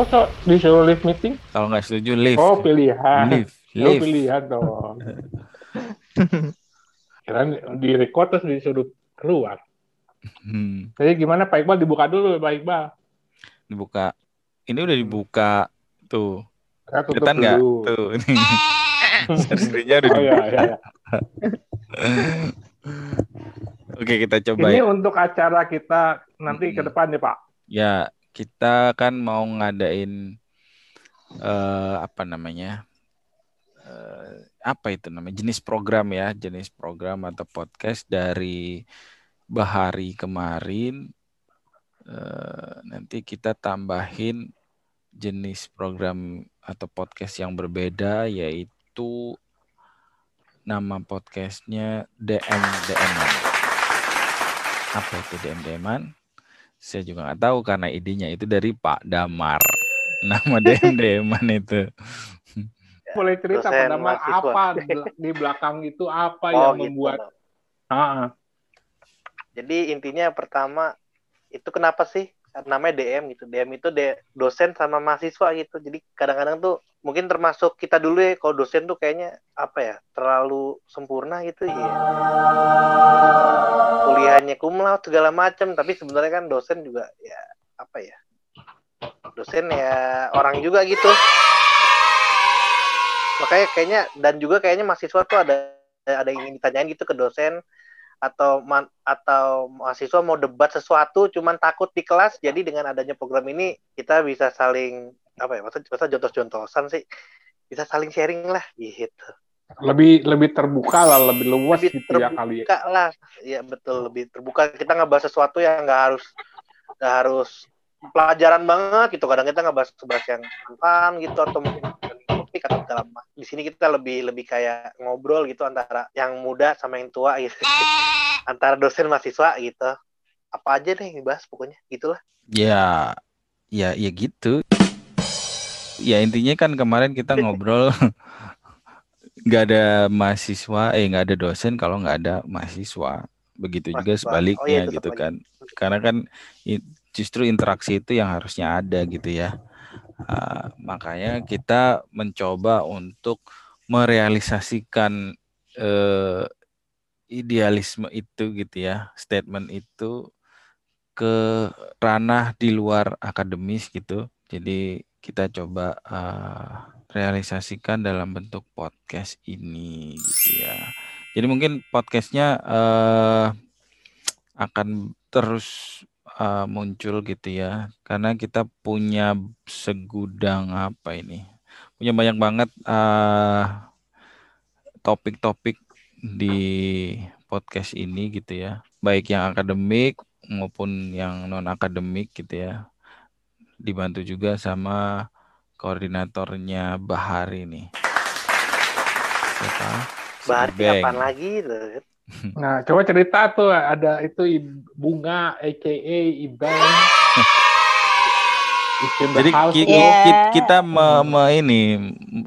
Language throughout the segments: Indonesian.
So, disuruh live meeting? Kalau nggak setuju live. Oh pilihan. Live, Oh live. pilihan dong. Kirain di record terus disuruh keluar. Hmm, Jadi gimana Pak Iqbal dibuka dulu Pak Iqbal. dibuka. Ini udah dibuka tuh. Saya tutup Kelihatan nggak? Tuh ini. Servernya udah Oh dibuka. iya, iya, iya. Oke kita coba Ini ya. untuk acara kita nanti ke Mm-mm. depan ya Pak. Ya kita kan mau ngadain eh apa namanya? eh apa itu namanya? Jenis program ya, jenis program atau podcast dari Bahari kemarin. Eh nanti kita tambahin jenis program atau podcast yang berbeda yaitu nama podcastnya DM DM-an. Apa itu DM DM-an? Saya juga nggak tahu karena idenya itu dari Pak Damar. Nama DM DM-an itu. Boleh cerita Pak Damar mahasiswa. apa di- di belakang itu apa Oh yang gitu. membuat Ah, Jadi intinya pertama itu kenapa sih namanya DM gitu. DM itu de- dosen sama mahasiswa gitu. Jadi kadang-kadang tuh mungkin termasuk kita dulu ya kalau dosen tuh kayaknya apa ya terlalu sempurna gitu ya. Kuliahnya cum laude segala macam, tapi sebenarnya kan dosen juga ya apa ya? Dosen ya orang juga gitu. Makanya kayaknya dan juga kayaknya mahasiswa tuh ada ada yang ingin ditanyain gitu ke dosen atau man, atau mahasiswa mau debat sesuatu cuman takut di kelas jadi dengan adanya program ini kita bisa saling apa ya masa masa jontos-jontosan sih bisa saling sharing lah gitu lebih lebih terbuka lah, lebih luas lebih gitu ya kali. ya. terbuka lah ya betul lebih terbuka kita ngebahas sesuatu yang nggak harus nggak harus pelajaran banget gitu kadang kita ngebahas bahas yang fun gitu atau mungkin atau dalam di sini kita lebih lebih kayak ngobrol gitu antara yang muda sama yang tua gitu antara dosen mahasiswa gitu apa aja deh yang dibahas pokoknya gitulah Ya, ya, ya gitu. Ya intinya kan kemarin kita ngobrol nggak ada mahasiswa, eh nggak ada dosen kalau nggak ada mahasiswa. Begitu juga Mahasiswa. sebaliknya Oh iya, itu gitu kan. Karena kan justru interaksi itu yang harusnya ada gitu ya. Ah, makanya kita mencoba untuk merealisasikan eh, idealisme itu gitu ya, statement itu ke ranah di luar akademis gitu. Jadi kita coba eh, realisasikan dalam bentuk podcast ini gitu ya. Jadi mungkin podcastnya eh, akan terus eh, muncul gitu ya, karena kita punya segudang apa ini, punya banyak banget eh, topik-topik di podcast ini gitu ya, baik yang akademik maupun yang non akademik gitu ya. Dibantu juga sama koordinatornya Bahari nih. Siapa? Ibeng. apaan lagi tuh Nah, coba cerita tuh ada itu bunga aka Ibang. The Jadi ki- ki- kita me- me- ini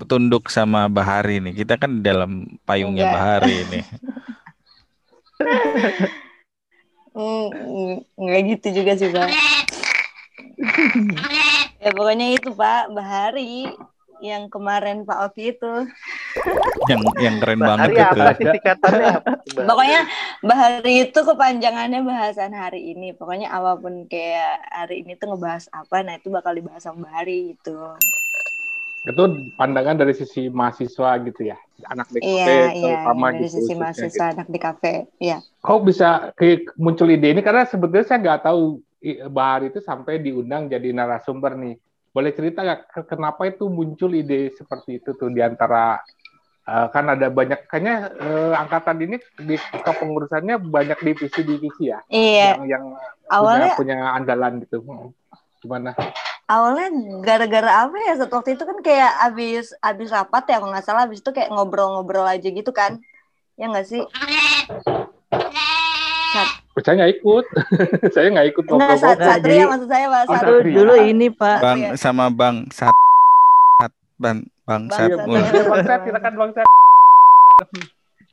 tunduk sama Bahari nih. Kita kan di dalam payungnya Enggak. Bahari ini. Mm, nggak gitu juga sih pak ya pokoknya itu pak Bahari yang kemarin Pak Oki itu yang yang keren Bahari banget itu. apa sih tingkatannya apa? pokoknya Bahari itu kepanjangannya bahasan hari ini pokoknya apa pun kayak hari ini tuh ngebahas apa nah itu bakal dibahas sama Bahari gitu Itu pandangan dari sisi mahasiswa gitu ya. Anak DKP iya iya terutama dari gitu. sisi mahasiswa anak di kafe iya Kok bisa muncul ide ini? Karena sebetulnya saya nggak tahu i- Bahar itu sampai diundang jadi narasumber nih. Boleh cerita nggak ke- kenapa itu muncul ide seperti itu tuh di antara eh, kan ada banyak kayaknya eh, angkatan ini di kepengurusannya banyak divisi-divisi ya iya yang yang awalnya punya punya andalan gitu. Hmm. Gimana? awalnya gara-gara apa ya saat waktu itu kan kayak abis abis rapat ya kalau nggak salah abis itu kayak ngobrol-ngobrol aja gitu kan ya nggak sih Saya nggak ikut. saya nggak ikut Enggak, Sat- ngobrol-ngobrol. Satria jadi- maksud saya Pak. Oh, Sat- Dulu, Satria. dulu ini Pak, Bang Iya. sama Bang Sat Sat Bang Bang Bang Sat Iya. Bang Sat, silakan Bang Sat.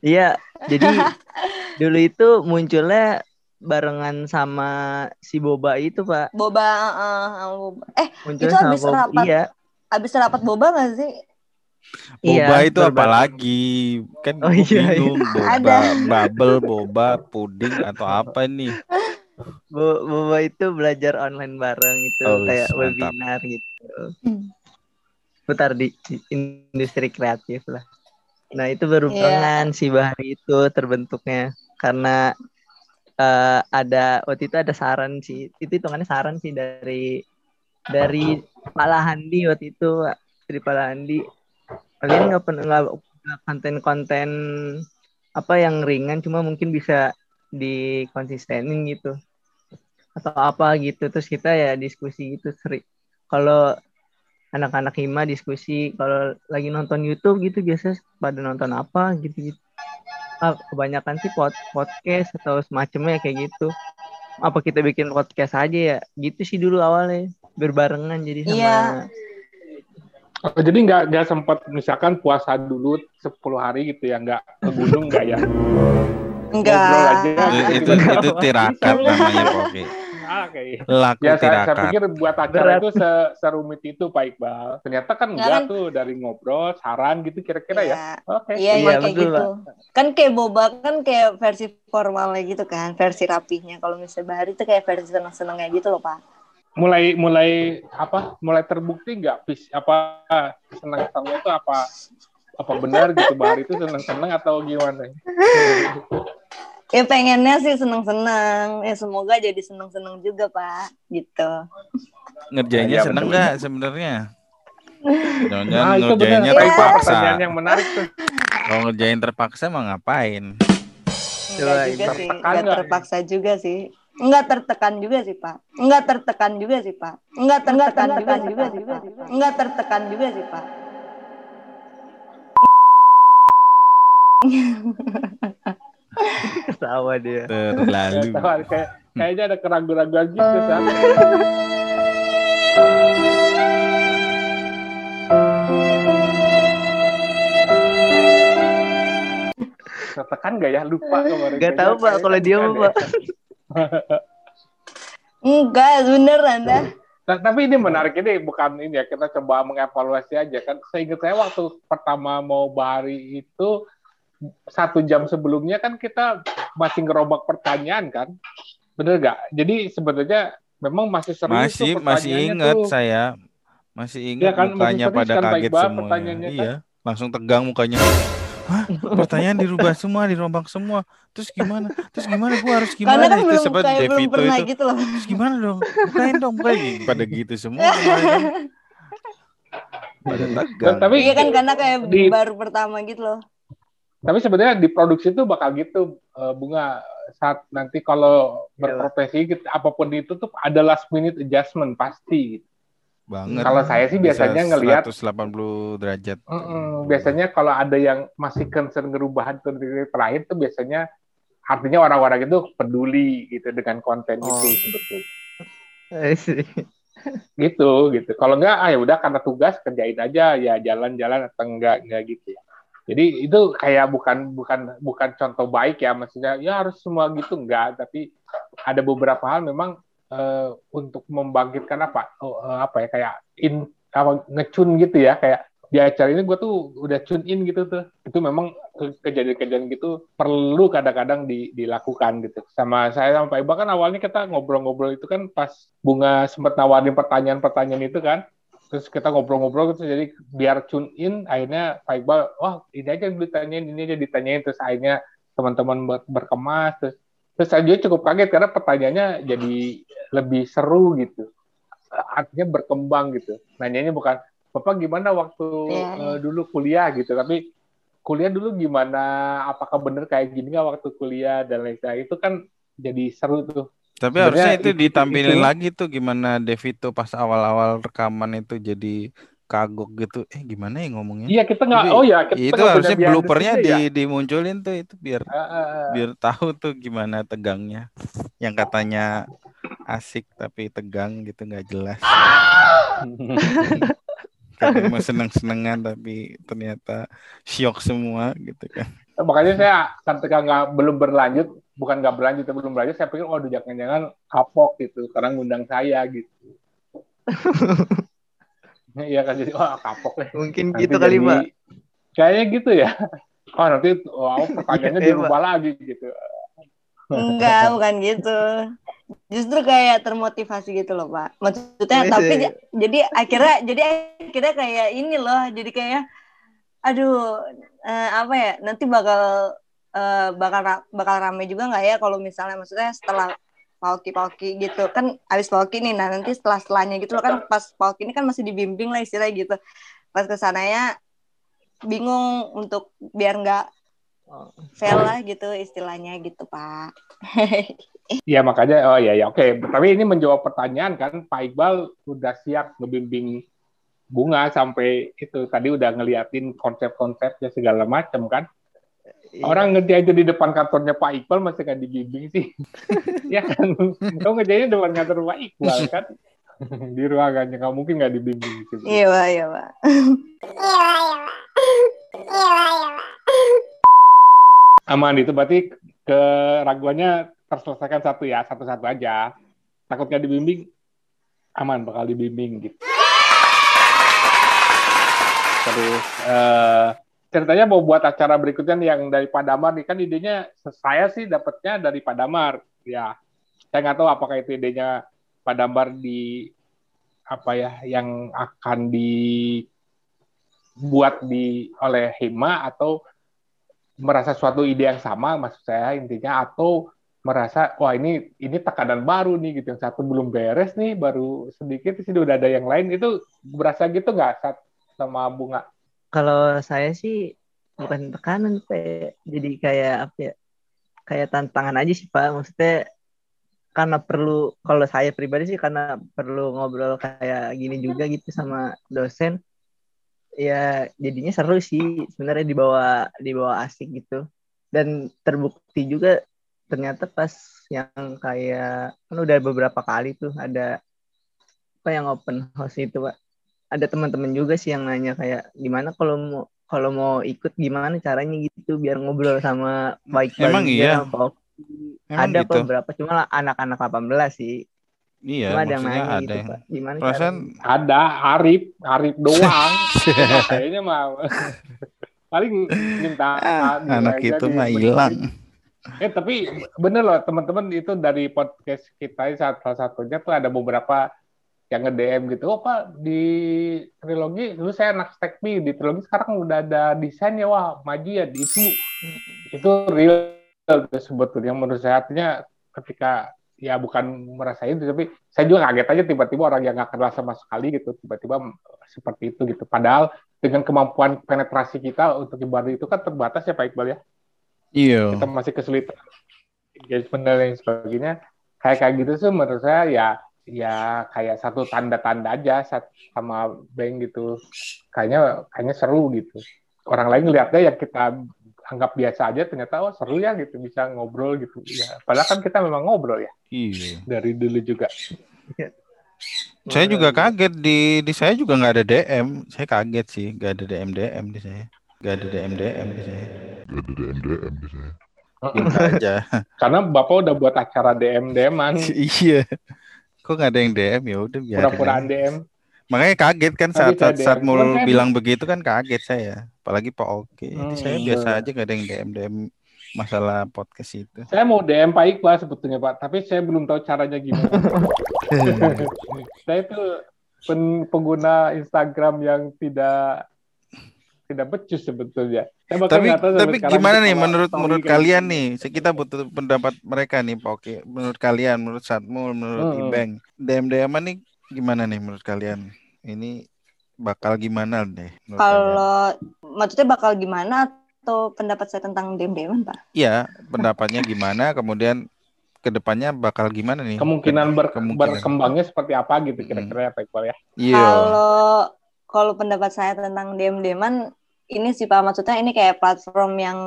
iya. Jadi dulu itu munculnya barengan sama si Boba itu pak Boba, uh, Boba. Eh, muncul Itu habis Boba rapat. iya abis rapat Boba gak sih? Boba Iya, itu apa lagi? Kan Oh, iya, bingung. Boba, Ada. bubble, boba, puding atau apa nih? Bo- Boba itu belajar online bareng itu Oh, kayak mantap. webinar gitu Hmm. putar di di industri kreatif lah nah itu baru barengan si Bahari itu terbentuknya karena eh, ada waktu itu ada saran sih itu hitungannya saran sih dari dari Pak Lahandi waktu itu dari Pak Lahandi kalian nggak pernah nggak konten-konten apa yang ringan cuma mungkin bisa dikonsistenin gitu. Atau apa gitu terus kita ya diskusi gitu sering kalau anak-anak hima diskusi kalau lagi nonton YouTube gitu biasa pada nonton apa gitu gitu. Ah, kebanyakan sih pod podcast atau semacamnya kayak gitu. Apa kita bikin podcast aja ya? Gitu sih dulu awalnya berbarengan jadi sama Iya. Oh, jadi nggak nggak sempat misalkan puasa dulu 10 hari gitu ya nggak ke gunung nggak ya? Enggak. Ngobrol aja. Itu, itu, itu tirakat namanya Poki. Ah, kayak Laku Ya saya, saya pikir buat acara Berat. itu se serumit itu Pak Iqbal. Ternyata kan Nggak enggak kan? tuh dari ngobrol, saran gitu kira-kira ya. Oke. Iya, Iya, kayak gitu. Kan kayak boba kan kayak versi formalnya gitu kan, versi rapihnya. Kalau misalnya Bahari itu kayak versi seneng-senengnya gitu loh, Pak. Mulai mulai apa? Mulai terbukti nggak apa senang-senang itu apa apa benar gitu Bahari itu senang-senang atau gimana? Ya pengennya sih seneng-seneng. Ya semoga jadi seneng-seneng juga, Pak. Gitu. Ngerjainnya Iya, seneng nggak sebenarnya? Jangan-jangan Nah, ngerjainnya Iqbal terpaksa. pertanyaan yang menarik tuh. Kalau ngerjain terpaksa mah ngapain? Enggak Coba, juga sih, nggak? terpaksa juga sih. Enggak tertekan juga sih, Pak. Enggak tertekan juga sih, Pak. Enggak tertekan juga juga sih, Pak. Enggak tertekan juga sih, Pak. ketawa dia Terlalu. Tahu, kayak kayaknya ada keraguan-keraguan gitu kan. Tertekan nggak ya? Lupa kemarin. Gak tahu pak kalau dia pak Enggak, beneran dah. Nah, tapi ini menarik ini bukan ini ya kita coba mengevaluasi aja kan. Saya ingat saya waktu pertama mau bahari itu satu jam sebelumnya kan kita masih ngerobak pertanyaan kan, bener nggak? Jadi sebenarnya memang masih seru tuh Masih masih pertanyaannya ingat tuh. saya. Masih Iya ingat kan, masih mukanya pada kan, kaget semua. pertanyaannya kan? Iya, langsung tegang mukanya. Hah? Pertanyaan dirubah semua, dirombak semua. Terus gimana? Terus gimana? Gua harus gimana? Karena kan itu belum sebab kayak belum Devito pernah itu. gitu loh. Terus gimana dong? Bukain dong, bukain. Pada gitu semua. kan. Pada tegang. Tapi Iya kan karena kayak Di- baru pertama gitu loh. Tapi sebenarnya di produksi itu bakal gitu eh, bunga saat nanti kalau Iya. berprofesi gitu, apa pun itu tuh ada last minute adjustment pasti. Banget. Kalau saya sih Bisa biasanya ngelihat 180 derajat. Mm-mm. biasanya kalau ada yang masih concern dari terakhir tuh biasanya artinya orang-orang itu peduli gitu dengan konten itu Oh. sebetulnya I see. gitu gitu. Kalau enggak ah ya udah karena tugas kerjain aja ya jalan-jalan atau enggak enggak gitu ya. Jadi itu kayak bukan bukan bukan contoh baik ya maksudnya ya harus semua gitu enggak tapi ada beberapa hal memang eh, untuk membangkitkan apa eh, apa ya kayak in apa ngecun gitu ya kayak di acara ini gue tuh udah tune in gitu tuh. Itu memang ke- kejadian-kejadian gitu perlu kadang-kadang di- dilakukan gitu. Sama saya sama Pak Iqbal kan awalnya kita ngobrol-ngobrol itu kan pas bunga sempat nawarin pertanyaan-pertanyaan itu kan. Terus kita ngobrol-ngobrol gitu jadi biar tune in akhirnya Pak Iqbal wah ini aja ditanyain ini aja ditanyain. Terus akhirnya teman-teman ber- berkemas terus terus saya juga cukup kaget karena pertanyaannya jadi lebih seru gitu. Artinya berkembang gitu. Nanyanya bukan bapak gimana waktu Iya. eh, dulu kuliah? gitu. Tapi kuliah dulu gimana? Apakah bener kayak gini nggak waktu kuliah dan lain sebagainya? Itu kan jadi seru tuh. Tapi Sebenarnya harusnya itu itu- ditampilin itu- lagi tuh gimana Devito pas awal-awal rekaman itu jadi kagok gitu. Eh gimana ya ngomongnya? iya kita nggak oh ya kita itu harusnya bloopernya di ya. dimunculin tuh itu biar Ah, ah, ah. biar tahu tuh gimana tegangnya. Yang katanya asik tapi tegang gitu nggak jelas. Katanya mau seneng-senengan tapi ternyata syok semua gitu kan. makanya saya ketika nggak belum berlanjut bukan nggak berlanjut tapi belum berlanjut saya pikir oh jangan-jangan kapok gitu karena ngundang saya gitu Iya kan jadi oh kapok deh. Mungkin nanti gitu kali Pak. Kayaknya gitu ya. Oh nanti oh, pertanyaannya iya, dirubah lagi gitu. Enggak, bukan gitu. Justru kayak termotivasi gitu loh, Pak. Maksudnya Bisa. tapi jadi akhirnya jadi akhirnya kayak ini loh, jadi kayak aduh uh, apa ya? Nanti bakal uh, bakal bakal rame juga nggak ya kalau misalnya maksudnya setelah pauki-pauki gitu. Kan abis pauki nih nah nanti setelah setelahnya gitu loh kan pas pauki ini kan masih dibimbing lah istilahnya gitu. Pas ke sananya bingung untuk biar nggak fail lah gitu istilahnya gitu pak. Iya makanya oh ya ya oke. Tapi ini menjawab pertanyaan kan Pak Iqbal sudah siap ngebimbing bunga sampai itu tadi udah ngeliatin konsep-konsepnya segala macam kan. Orang ngerti aja di depan kantornya Pak Iqbal masih kan dibimbing sih. ya kan? Kau ngerjainnya depan kantor Pak Iqbal kan? di ruangannya nggak mungkin nggak dibimbing gitu. Iya, Pak. Iya, Pak. Iya, Pak. Iya, Pak. Aman itu berarti keraguannya terselesaikan satu ya, satu-satu aja. Takut nggak dibimbing, aman bakal dibimbing gitu. Terus uh, ceritanya mau buat acara berikutnya yang dari Padamar nih. Kan idenya saya sih dapatnya dari Padamar. Ya saya nggak tahu apakah itu idenya Padamar di apa ya yang akan dibuat di oleh Hima atau merasa suatu ide yang sama maksud saya intinya atau merasa wah ini ini tekanan baru nih gitu. Yang satu belum beres nih baru sedikit sih udah ada yang lain. Itu berasa gitu nggak sama bunga kalau saya sih bukan tekanan kayak jadi kayak apa ya kayak tantangan aja sih pak. Maksudnya karena perlu kalau saya pribadi sih karena perlu ngobrol kayak gini juga gitu sama dosen ya jadinya seru sih sebenarnya dibawa dibawa asik gitu. Dan terbukti juga ternyata pas yang kayak kan udah beberapa kali tuh ada apa yang open house itu pak ada teman-teman juga sih yang nanya kayak gimana kalau mau kalau mau ikut gimana caranya gitu biar ngobrol sama baik Emang iya. Emang ada gitu? beberapa cuma anak-anak 18 sih. Iya, Cuma ada yang nanya ada gitu, yang... Pak. Gimana Perasaan... Ada Arif, Arif doang. Kayaknya mah paling minta ah, anak itu mah hilang. Eh tapi bener loh teman-teman itu dari podcast kita salah satunya tuh ada beberapa yang nge-DM gitu, oh Pak di trilogi dulu saya anak stekmi di trilogi sekarang udah ada desain ya wah maju ya itu. Itu real sebetulnya menurut saya artinya ketika ya bukan merasa itu tapi saya juga kaget aja tiba-tiba orang yang nggak kenal sama sekali gitu tiba-tiba seperti itu gitu. Padahal dengan kemampuan penetrasi kita untuk ibadah itu kan terbatas ya Pak Iqbal ya. Iya. Kita masih kesulitan engagement dan lain sebagainya. Kayak kayak gitu sih menurut saya ya ya kayak satu tanda-tanda aja sama bank gitu. Kayaknya kayaknya seru gitu. Orang lain lihatnya ya kita anggap biasa aja ternyata oh seru ya gitu. Bisa ngobrol gitu. Ya padahal kan kita memang ngobrol ya. Iya. Dari dulu juga. Saya juga kaget. Di di saya juga nggak ada DM saya kaget sih. Nggak ada DM DM di saya. Nggak ada DM DM di saya. Nggak ada DM DM di saya. Aja. Karena bapak udah buat acara DM DMan iya Kok nggak ada yang DM ya udah biar. Pura-pura DM. Makanya kaget kan saat saat, saat mul bilang begitu kan kaget saya. Apalagi Pak Oke. Hmm, saya biasa aja gak ada yang DM DM masalah podcast itu. Saya mau DM Pak Iqbal sebetulnya Pak, tapi saya belum tahu caranya gimana. saya itu pengguna Instagram yang tidak tidak becus sebetulnya. tapi tapi gimana nih menurut menurut kalian nih? Kita butuh pendapat mereka nih, Pak. Oke, menurut kalian, menurut Satmul, menurut hmm. Ibeng, DM DM nih gimana nih menurut kalian? Ini bakal gimana deh? Kalau maksudnya bakal gimana atau pendapat saya tentang DM DM Pak? Iya, pendapatnya gimana? Kemudian ke depannya bakal gimana nih? Kemungkinan, ber, Kemungkinan. berkembangnya seperti apa gitu kira-kira ya Pak Iqbal ya? Iya. Kalau kalau pendapat saya tentang DM deman ini sih pak. Maksudnya ini kayak platform yang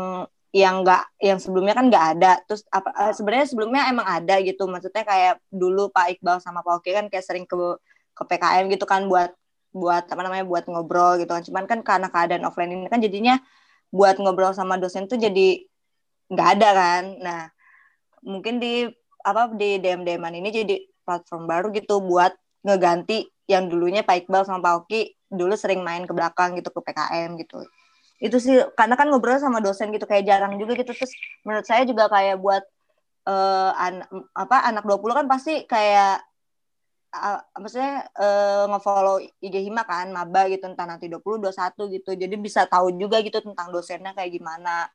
yang enggak yang sebelumnya kan nggak ada. Terus apa eh, sebenarnya sebelumnya emang ada gitu. Maksudnya kayak dulu Pak Iqbal sama Pak Oke kan kayak sering ke ke PKM gitu kan buat buat apa namanya buat ngobrol gitu kan. Cuman kan karena keadaan offline ini kan jadinya buat ngobrol sama dosen tuh jadi nggak ada kan. Nah mungkin di apa di DM DM ini jadi platform baru gitu buat ngeganti yang dulunya Pak Iqbal sama Pak Oki dulu sering main ke belakang gitu ke PKM gitu. Itu sih karena kan ngobrol sama dosen gitu kayak jarang juga gitu. Terus menurut saya juga kayak buat uh, an apa anak 20 kan pasti kayak uh, maksudnya uh, ngefollow IG Hima kan maba gitu entah nanti 20 21 gitu. Jadi bisa tahu juga gitu tentang dosennya kayak gimana.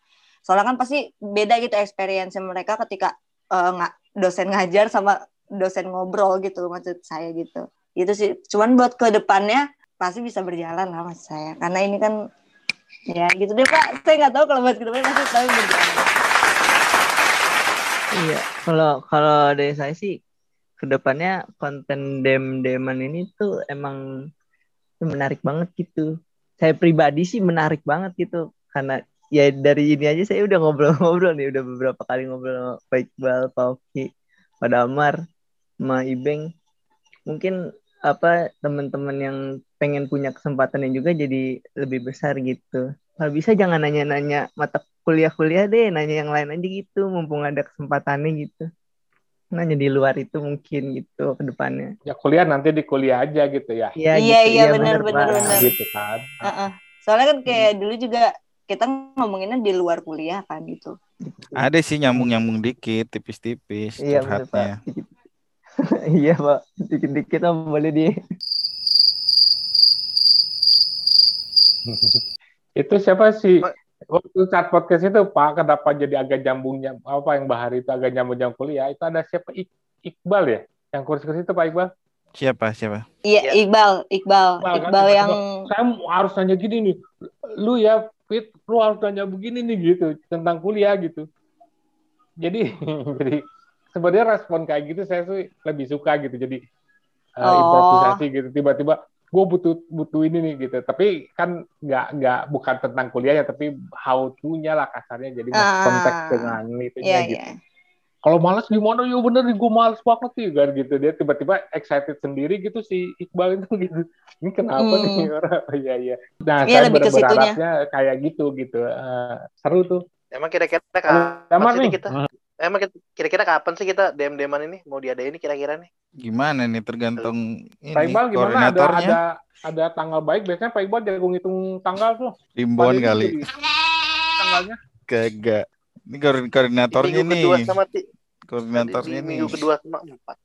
Soalnya kan pasti beda gitu experience mereka ketika uh, dosen ngajar sama dosen ngobrol gitu maksud saya gitu. Itu sih. Cuman buat ke depannya pasti bisa berjalan lah mas saya. Karena ini kan ya gitu deh pak. Saya nggak tahu kalau buat ke depannya pasti tapi berjalan. Iya kalau kalau dari saya sih ke depannya konten dem deman ini tuh emang menarik banget gitu. Saya pribadi sih menarik banget gitu. Karena ya dari ini aja saya udah ngobrol-ngobrol nih. Udah beberapa kali ngobrol sama Iqbal, Pak Oki, Pak Damar, sama Ibeng. Mungkin apa teman-teman yang pengen punya kesempatan yang juga jadi lebih besar gitu. Kalau bisa jangan nanya-nanya mata kuliah-kuliah deh, nanya yang lain aja gitu, mumpung ada kesempatannya gitu. Nanya di luar itu mungkin gitu ke depannya. Ya kuliah nanti di kuliah aja gitu ya. Iya, iya, gitu, iya benar benar benar. Gitu kan. Uh -uh. Soalnya kan kayak hmm. dulu juga kita ngomonginnya di luar kuliah kan gitu. Ada sih nyambung-nyambung dikit, tipis-tipis iya, curhatnya. iya pak, dikit-dikit apa boleh di. Itu siapa sih? Waktu saat podcast itu Pak, kenapa jadi agak nyambungnya apa yang bahar itu agak nyambung jam kuliah? Itu ada siapa Ik Iqbal ya? Yang kursus-kursus itu Pak Iqbal? Siapa siapa? Iya Iqbal, Iqbal, Iqbal, Iqbal kan? yang. Saya harus nanya gini nih, lu ya Fit, lu harus tanya begini nih gitu tentang kuliah gitu. Jadi jadi sebenarnya respon kayak gitu saya sih lebih suka gitu. Jadi uh, oh. improvisasi gitu tiba-tiba gue butuh butuh ini nih gitu. Tapi kan nggak nggak bukan tentang kuliahnya tapi how to-nya lah kasarnya. Jadi uh, konteks dengan itu yeah, gitu. Yeah kalau malas gimana? Ya bener nih gue malas banget sih kan gitu. Dia tiba-tiba excited sendiri gitu si Iqbal itu gitu. Ini kenapa hmm. nih orang? Iya iya. Nah ya, saya ber berharapnya kayak gitu gitu. Uh, seru tuh. Emang kira-kira kapan sih kita emang kira-kira kapan sih kita dem deman ini mau diadain ini kira-kira nih gimana nih tergantung ini Pak Iqbal gimana ada ada ada tanggal baik biasanya Pak Iqbal jago ngitung tanggal tuh ribuan kali tanggalnya kagak ini koordinatornya minggu nih. Kedua sama koordinatornya nih. Minggu kedua sama empat.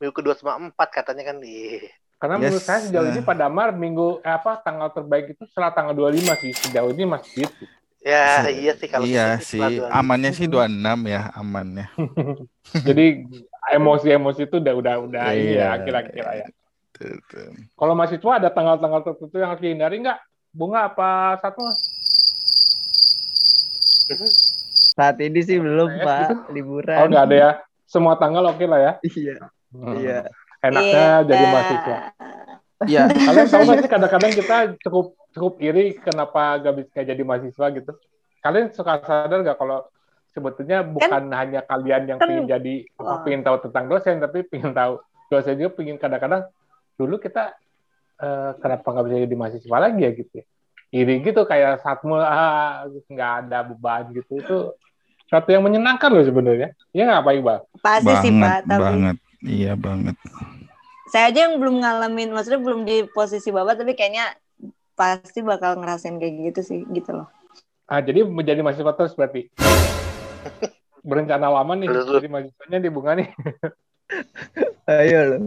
Minggu kedua sama empat katanya kan. Iya. Karena yes. menurut saya sejauh ini pada Mar minggu eh, apa tanggal terbaik itu setelah tanggal 25 sih sejauh ini masih gitu. Ya, iya sih kalau Iya sih, amannya sih 26 ya, amannya. Jadi emosi-emosi itu udah udah udah iya, ya kira-kira ya. Kalau mahasiswa ada tanggal-tanggal tertentu yang harus dihindari nggak? Bunga apa satu? Saat ini sih belum, ya, Pak. Gitu. Liburan. Oh, nggak ada ya. Semua tanggal oke okay lah ya. Iya. Hmm. Iya. Enaknya yeah. jadi mahasiswa. Iya. Kalian tahu nggak sih kadang-kadang kita cukup cukup iri kenapa gak bisa jadi mahasiswa gitu. Kalian suka sadar gak kalau sebetulnya bukan kan, hanya kalian yang kan, pengen jadi oh. pengen tahu tentang dosen tapi pengen tahu dosen juga pengen kadang-kadang dulu kita uh, kenapa nggak bisa jadi mahasiswa lagi ya gitu ya iri gitu kayak saat ah, nggak ada beban gitu itu satu yang menyenangkan loh sebenarnya. Iya nggak Pak Iqbal? Pasti banget, sih Pak. Tapi... Banget, iya banget. Saya aja yang belum ngalamin, maksudnya belum di posisi Bapak, tapi kayaknya pasti bakal ngerasain kayak gitu sih, gitu loh. Ah, jadi menjadi mahasiswa terus berarti? Berencana lama nih, jadi mahasiswanya di bunga nih. Ayo loh.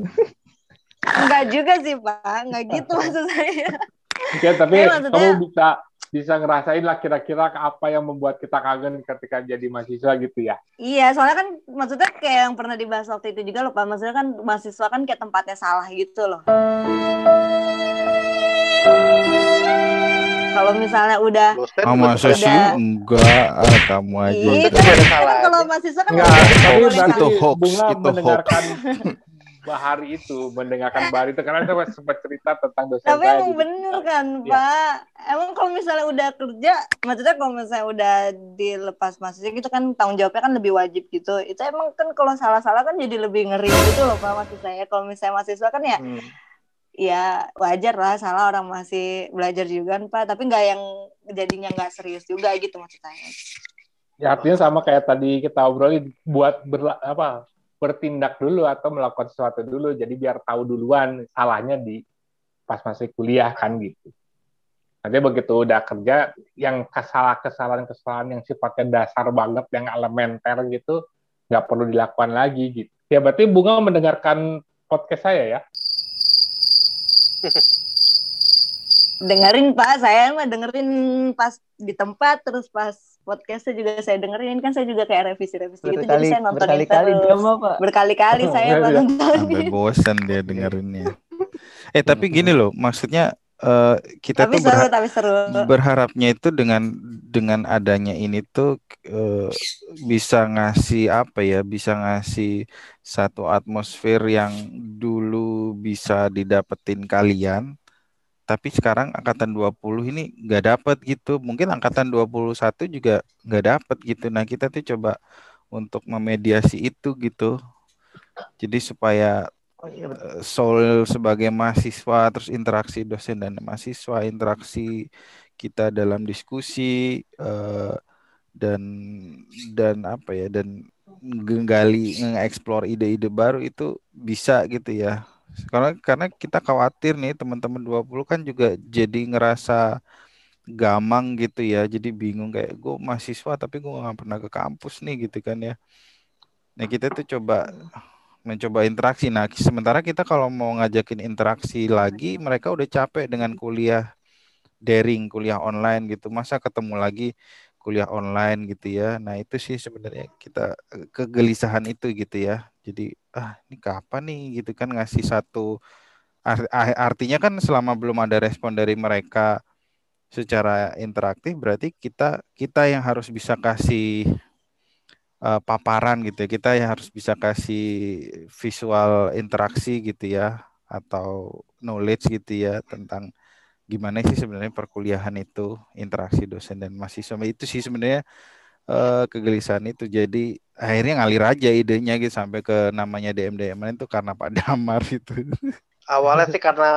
Enggak juga sih Pak, enggak gitu maksud saya. Ya, tapi eh, kamu bisa bisa ngerasain lah kira-kira apa yang membuat kita kangen ketika jadi mahasiswa gitu ya. Iya, soalnya kan maksudnya kayak yang pernah dibahas waktu itu juga loh Pak. Maksudnya kan mahasiswa kan kayak tempatnya salah gitu loh. Kalau misalnya udah masa sih enggak, ah, kamu aja. Iya, kan, kan kalau mahasiswa kan enggak, tapi itu hoax, bunga itu mendengarkan Bahari itu mendengarkan Bahari itu karena saya sempat cerita tentang dosen Tapi saya emang gitu. bener kan ya. Pak? Emang kalau misalnya udah kerja, maksudnya kalau misalnya udah dilepas mahasiswa gitu kan tanggung jawabnya kan lebih wajib gitu. Itu emang kan kalau salah-salah kan jadi lebih ngeri gitu loh Pak maksud saya. Kalau misalnya mahasiswa kan ya hmm. Ya wajar lah salah orang masih belajar juga kan Pak. Tapi nggak yang jadinya nggak serius juga gitu maksud saya. Ya artinya sama kayak tadi kita obrolin buat berla, apa bertindak dulu atau melakukan sesuatu dulu jadi biar tahu duluan salahnya di pas masih kuliah kan gitu. Nanti begitu udah kerja yang kesalahan-kesalahan-kesalahan yang sifatnya dasar banget yang elementer gitu nggak perlu dilakukan lagi gitu. Ya berarti Bunga mendengarkan podcast saya ya? Dengerin Pak, saya mah dengerin pas di tempat terus pas podcastnya juga saya dengerin kan saya juga kayak revisi-revisi gitu jadi saya nonton berkali-kali. Berkali-kali saya nonton. Sampai bosan dia dengerinnya. Eh tapi gini loh, maksudnya uh, kita tapi tuh seru, berha tapi seru. berharapnya itu dengan dengan adanya ini tuh uh, bisa ngasih apa ya, bisa ngasih satu atmosfer yang dulu bisa didapetin kalian tapi sekarang angkatan 20 ini nggak dapat gitu. Mungkin angkatan 21 juga nggak dapat gitu. Nah, kita tuh coba untuk memediasi itu gitu. Jadi supaya oh, iya eh, soul sebagai mahasiswa terus interaksi dosen dan mahasiswa, interaksi kita dalam diskusi uh, dan dan apa ya dan menggali mengeksplor ide-ide baru itu bisa gitu ya karena karena kita khawatir nih teman-teman 20 kan juga jadi ngerasa gamang gitu ya. Jadi bingung kayak gue mahasiswa tapi gue nggak pernah ke kampus nih gitu kan ya. Nah kita tuh coba mencoba interaksi. Nah sementara kita kalau mau ngajakin interaksi lagi, mereka udah capek dengan kuliah daring, kuliah online gitu. Masa ketemu lagi kuliah online gitu ya. Nah itu sih sebenarnya kita kegelisahan itu gitu ya. Jadi ah ini kapan nih gitu kan ngasih satu artinya kan selama belum ada respon dari mereka secara interaktif berarti kita kita yang harus bisa kasih uh, paparan gitu ya. Kita yang harus bisa kasih visual interaksi gitu ya atau knowledge gitu ya tentang gimana sih sebenarnya perkuliahan itu interaksi dosen dan mahasiswa. Itu sih sebenarnya uh, kegelisahan itu. Jadi akhirnya ngalir aja idenya gitu sampai ke namanya DM DM itu karena Pak Damar itu. Awalnya sih karena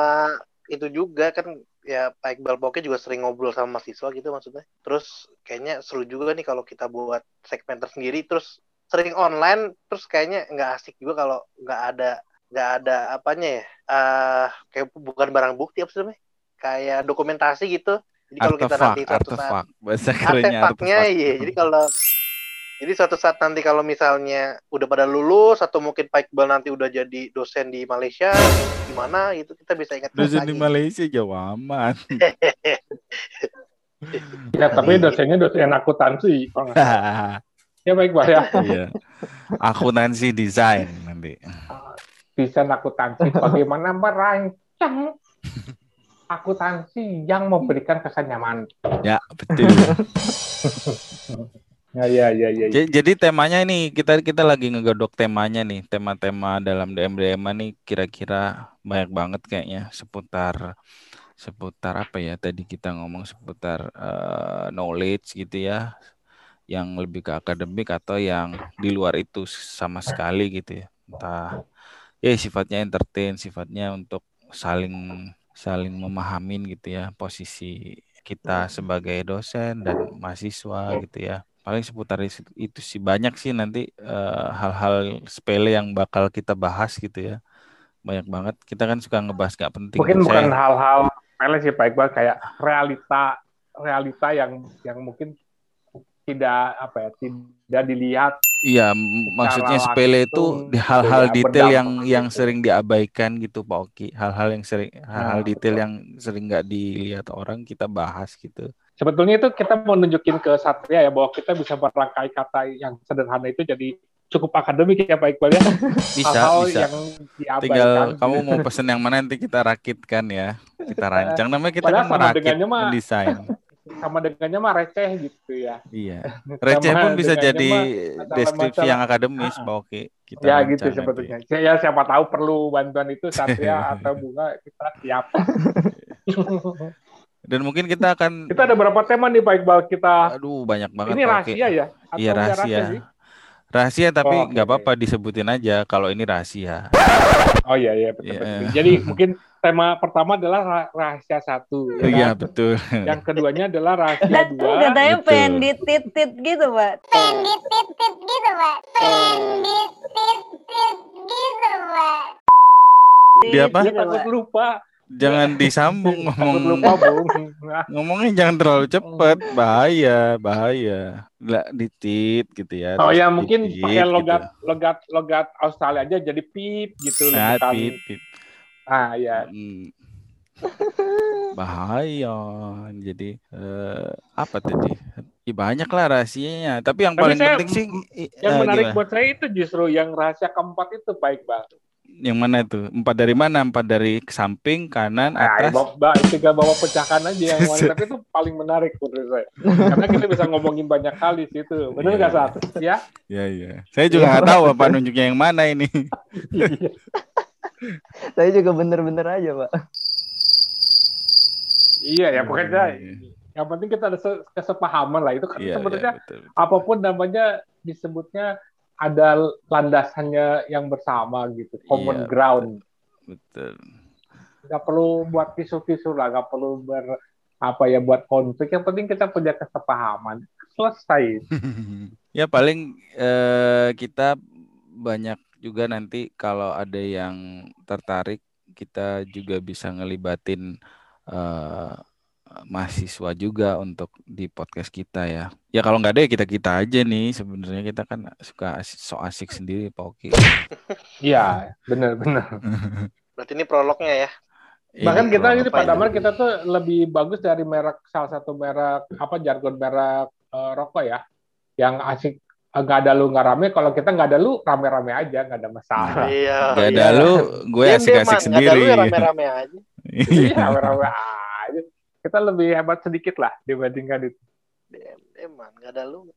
itu juga kan ya Pak Iqbal Boke juga sering ngobrol sama mahasiswa gitu maksudnya. Terus kayaknya seru juga nih kalau kita buat segmen tersendiri. Terus sering online terus kayaknya nggak asik juga kalau nggak ada nggak ada apanya ya. Uh, kayak bukan barang bukti apa sih namanya? Kayak dokumentasi gitu. Jadi kalau kita nanti suatu saat bahasa artefaknya iya. Jadi kalau jadi suatu saat nanti kalau misalnya udah pada lulus atau mungkin Pak Iqbal nanti udah jadi dosen di Malaysia, gimana itu kita bisa ingat Dosen lagi. di Malaysia jauh aman. ya tapi dosennya dosen akuntansi. ya baik Pak ya. Iya. Akuntansi desain nanti. Desain akuntansi bagaimana merancang akuntansi yang memberikan kesan nyaman. Ya, betul. Ya, ya, ya, ya, ya. Jadi temanya ini kita kita lagi ngegodok temanya nih, tema-tema dalam DM nih kira-kira banyak banget kayaknya seputar seputar apa ya tadi kita ngomong seputar uh, knowledge gitu ya, yang lebih ke akademik atau yang di luar itu sama sekali gitu ya, entah ya sifatnya entertain, sifatnya untuk saling saling memahamin gitu ya posisi kita sebagai dosen dan mahasiswa gitu ya paling seputar itu sih banyak sih nanti eh, hal-hal uh, sepele yang bakal kita bahas gitu ya banyak banget kita kan suka ngebahas gak penting mungkin Saya... bukan hal-hal sepele sih Pak Iqbal kayak realita realita yang yang mungkin tidak apa ya tidak dilihat Iya, maksudnya sepele itu di hal-hal detail yang gitu. yang sering diabaikan gitu Pak Oki. Hal-hal yang sering hal-hal nah, detail betul. yang sering nggak dilihat orang kita bahas gitu sebetulnya itu kita mau nunjukin ke Satria ya bahwa kita bisa merangkai kata yang sederhana itu jadi cukup akademik ya Pak Iqbal ya. Bisa, Hal -hal bisa. Yang Tinggal kamu mau pesen yang mana nanti kita rakitkan ya. Kita rancang namanya kita kan merakit, mendesain. Sama dengannya mah receh gitu ya. Iya. Receh pun bisa jadi deskripsi yang akademis, Pak Oke. Kita ya gitu sebetulnya. Ya siapa tahu perlu bantuan itu Satria atau Bunga kita siap. Dan mungkin kita akan kita ada berapa tema nih Pak Iqbal kita. Aduh banyak banget. Ini rahasia ya? Atau iya rahasia. Rahasia, rahasia tapi nggak oh, okay. apa-apa disebutin aja kalau ini rahasia. Oh iya iya betul, yeah. betul. Jadi mungkin tema pertama adalah ra- rahasia satu. ya Iya kan? betul. Yang keduanya adalah rahasia Dan dua. katanya betul. pengen dititit gitu, Pak. Dia apa? Dia Gitu, takut Pak. lupa. Jangan disambung Takut ngomong. lupa, Ngomongnya jangan terlalu cepet, bahaya, bahaya. Nggak ditit gitu ya. Oh ya mungkin ditit pakai gitu. logat logat logat Australia aja jadi pip gitu Nah, pip, pip. Ah ya. Hmm. Bahaya. Jadi eh, apa tadi? Ya, banyak lah rahasianya. Tapi yang Tapi paling saya- penting sih Yang eh, menarik gimana? buat saya itu justru yang rahasia keempat itu baik bang. Yang mana itu? Empat dari mana? Empat dari samping, kanan, Nah, atas. bawa, bawa, tiga bawa pecahkan aja yang mana. Tapi itu paling menarik menurut saya. Karena kita bisa ngomongin banyak kali sih itu. Benar Iya. nggak saat? Ya. Ya, ya. Saya juga nggak tahu apa nunjuknya yang mana ini. Iya. Saya juga bener-bener aja, Pak. Iya ya pokoknya Iya. yang penting kita ada se- kesepahaman lah itu kan Iya, sebenarnya iya, betul, betul. apa pun namanya disebutnya ada landasannya yang bersama gitu Iya, common ground. Betul. nggak perlu buat kisu-kisu lah nggak perlu ber apa ya buat konflik. Yang penting kita punya kesepahaman. Selesai. Ya paling eh, kita banyak juga nanti kalau ada yang tertarik kita juga bisa ngelibatin eh, mahasiswa juga untuk di podcast kita ya. Ya kalau nggak ada ya kita kita aja nih sebenarnya kita kan suka asik, so asik sendiri Pak Oki. iya benar-benar Berarti ini prolognya ya. bahkan Ini kita ini Pak itu? Damar kita tuh lebih bagus dari merek salah satu merek apa jargon merek eh, rokok ya yang asik eh, nggak ada lu nggak rame kalau kita nggak ada lu rame-rame aja nggak ada masalah Iya. Gak iya. ada lu, gue asik-asik Man. Nggak sendiri. ada lu ya rame-rame aja. iya rame-rame aja kita lebih hebat sedikit lah dibandingkan itu Man. Nggak ada lu.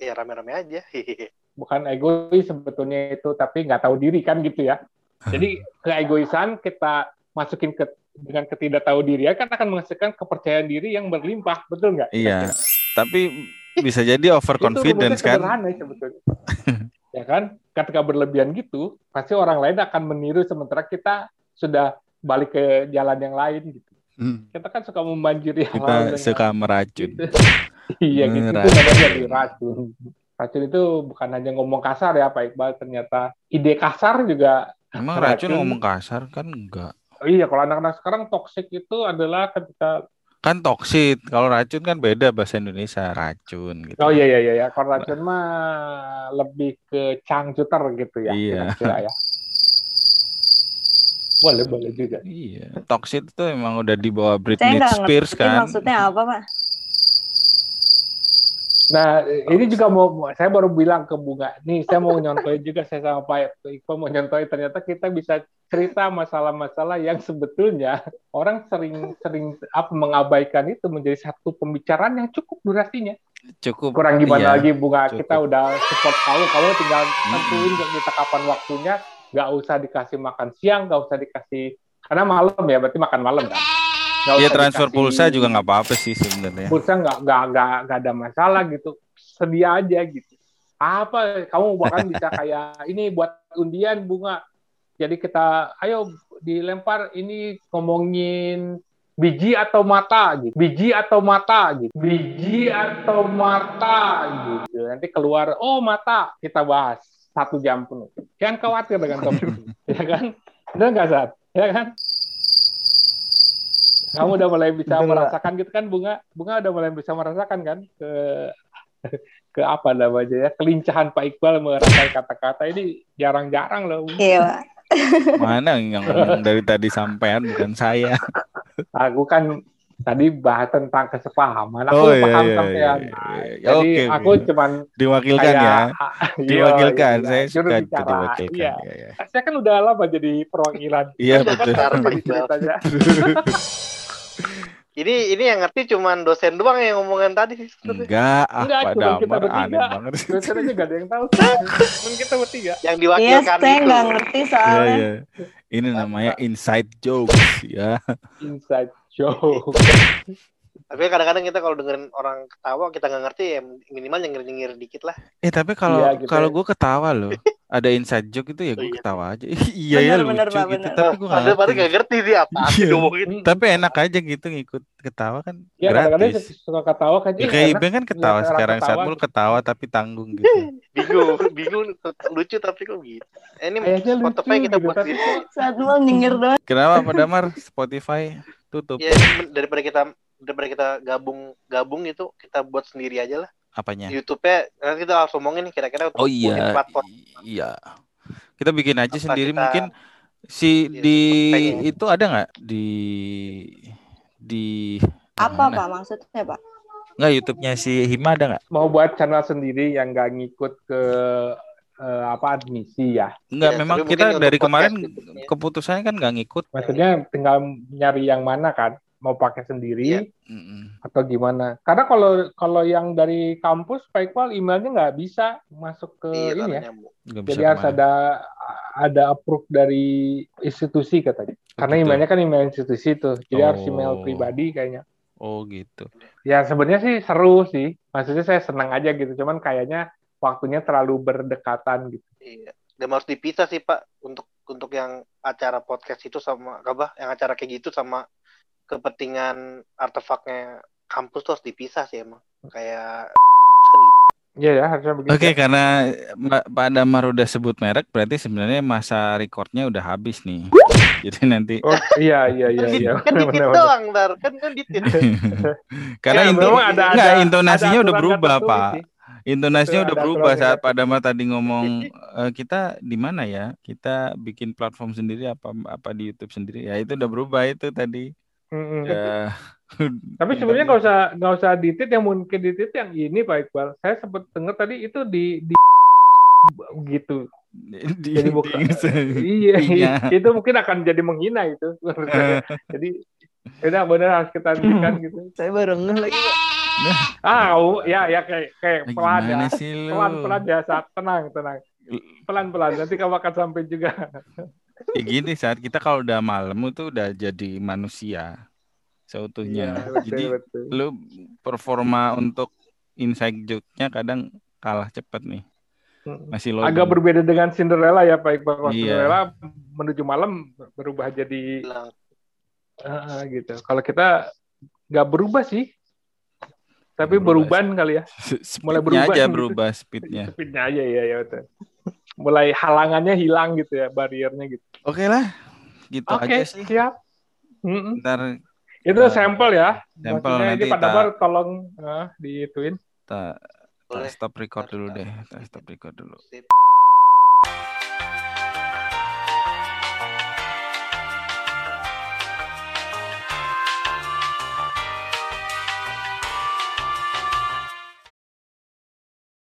Ya rame-rame aja. bukan egois sebetulnya itu tapi nggak tahu diri kan gitu ya jadi keegoisan kita masukin ke dengan ketidaktahu diri kan akan menghasilkan kepercayaan diri yang berlimpah betul nggak Iya. Tapi bisa jadi overconfidence kan. sederhana sebetulnya ya kan ketika berlebihan gitu pasti orang lain akan meniru sementara kita sudah balik ke jalan yang lain gitu Hmm. kita kan suka membanjiri hal-hal Kita dengan- suka meracun. iya gitu itu namanya di racun racun itu bukan hanya ngomong kasar ya Pak Iqbal ternyata ide kasar juga Emang racun Racun. ngomong kasar kan enggak. oh iya kalau anak-anak sekarang toksik itu adalah ketika Kan toksit. Kalau racun kan beda bahasa Indonesia, racun gitu. oh iya iya iya iya. kalau racun mah lebih ke cangcuter gitu ya Iya. kira-kira ya boleh boleh juga Iya, toksit itu emang udah di bawah Saya Britney Spears kan. maksudnya apa, Pak. Nah, ini juga mau saya baru bilang ke Bunga, nih saya mau nyontoin juga saya sama Pak Iqbal mau nyontoin ternyata kita bisa cerita masalah-masalah yang sebetulnya orang sering-sering apa mengabaikan itu menjadi satu pembicaraan yang cukup durasinya. Cukup. Kurang gimana iya. lagi Bunga, cukup. kita udah support kamu, kamu tinggal tentuin ke kita kapan waktunya, nggak usah dikasih makan siang, nggak usah dikasih karena malam ya, berarti makan malam kan. Iya transfer dikasih- pulsa juga nggak apa-apa sih sebenarnya. pulsa nggak nggak nggak ada masalah gitu. Sedia aja gitu. Apa kamu bahkan bisa kayak ini buat undian bunga. Jadi kita ayo dilempar ini ngomongin biji atau mata gitu. Biji atau mata gitu. Biji atau mata gitu. Nanti keluar oh mata kita bahas satu jam penuh. Jangan khawatir dengan ini ya kan? Benar nggak saat ya kan? Kamu udah mulai bisa merasakan gitu kan bunga? Bunga udah mulai bisa merasakan kan ke ke apa namanya ya kelincahan Pak Iqbal merangkai kata-kata ini jarang-jarang loh Iya. Mana yang dari tadi sampean bukan saya. aku kan tadi bahas tentang kesepahaman aku Oh, iya, paham iya, sampean iya, Nah, iya. jadi Oke, aku oke. cuman Diwakilkan kayak ya. Iya, Diwakilkan. iya, Saya suka bicara. diwakilkan. Iya. Iya, iya. saya kan udah lama jadi perwakilan Iya, betul. Ini ini yang ngerti cuman dosen doang yang ngomongin tadi sih. Enggak, ah Enggak, Pak cuma kita Damar bertiga. aneh banget sih. Dosen aja gak ada yang tahu Cuman kita bertiga Yang Iya, diwakilkan saya itu. nggak ngerti Iya, soalnya. iya. Ini namanya inside jokes ya. inside joke Tapi kadang-kadang kita kalau dengerin orang ketawa kita nggak ngerti ya minimal nyengir-nyengir dikit lah. Eh tapi kalau Iya, gitu kalau ya. gue ketawa loh. Ada inside joke itu ya gue iya. ketawa aja. iya ya lucu bener, gitu. bener. Tapi gue padahal ngerti. gak ngerti sih apa sih Iya. ngomongin. Tapi enak aja gitu ngikut ketawa kan Ya kadang-kadang gratis. suka ketawa kan. Ya, kayak enak. Ibeng kan ketawa sekarang ketawa Satmul gitu. ketawa tapi tanggung gitu. Bingung, bingung lucu tapi kok gitu. Eh, ini Spotify kita gitu, buat kok Saat mau nyengir doang. Kenapa Pak Damar Spotify tutup? Ya daripada kita daripada kita gabung gabung itu kita buat sendiri aja lah. Apanya? YouTube-nya nanti kita harus ngomongin kira-kira untuk Oh iya, platform iya. Kita bikin aja Apa sendiri kita- mungkin si Iya, di pengen. itu ada nggak di di Apa mana? Pak maksudnya Pak? Nggak YouTube-nya si Hima ada nggak? mau buat channel sendiri yang nggak ngikut ke eh, apa admisi ya. Nggak, Ya, memang kita dari kemarin gitu, ya. keputusannya kan nggak ngikut. Maksudnya tinggal nyari yang mana kan? Mau pakai sendiri Iya. Mm-mm. atau gimana? Karena kalau kalau yang dari kampus Pak Iqbal emailnya nggak bisa masuk ke Iya, ini ya. bisa Jadi harus ke mana. ada ada approve dari institusi katanya. Karena gitu. emailnya kan email institusi tuh. Jadi harus Oh. email pribadi kayaknya. Oh gitu. Ya sebenarnya sih seru sih. Maksudnya saya senang aja gitu. Cuman kayaknya waktunya terlalu berdekatan gitu. Iya. Dan harus dipisah sih Pak untuk untuk yang acara podcast itu sama apa yang acara kayak gitu sama kepentingan artefaknya kampus tuh harus dipisah sih emang. Kayak kan gitu. Iya ya harusnya begitu. Oke, karena Mbak Pak Damar udah sebut merek, berarti sebenarnya masa recordnya udah habis nih. Jadi nanti Oh iya iya iya iya. kan dikit doang ntar kan kan dikit karena Ya, inti- memang ada- enggak, ada- intonasinya ada udah berubah, Pak. sih. Intonasinya Betul, udah berubah saat Pak Damar tadi ngomong "Eh, kita di mana ya? Kita bikin platform sendiri apa apa di YouTube sendiri? Ya itu udah berubah itu tadi. Mm-mm. Ya. Tapi sebenarnya nggak usah nggak usah ditit yang mungkin ditit yang ini Pak Iqbal. Saya sempat dengar tadi itu di di gitu. Di- Jadi bukan di- iya, Iya. itu mungkin akan jadi menghina itu. Jadi tidak benar harus kita hentikan gitu. Saya baru ngeh lagi. Ah, oh, ya ya kayak kayak pelan ya. Pelan pelan ya saat tenang tenang. Pelan pelan nanti kamu akan sampai juga. Kayak gini saat kita kalau udah malam itu udah jadi manusia seutuhnya. Betul, Jadi betul. lu performa untuk inside joke-nya kadang kalah cepet nih. Mm. Masih loading. Agak berbeda dengan Cinderella ya Pak Iqbal. Kalau Iya. Cinderella menuju malam berubah jadi ah, gitu. Kalau kita nggak berubah sih, tapi Berubah beruban kali ya. Mulai speednya berubah aja gitu. berubah speednya. Speednya aja ya ya betul. Mulai halangannya hilang gitu ya, bariernya gitu. Oke lah, gitu Oke, aja sih. siap. Ntar Itu Uh, sampel ya. sampel Maksudnya nanti ini Pak tak- Dabar tolong ah, diituin. kita boleh stop record dulu deh. Kita stop record dulu. Sip.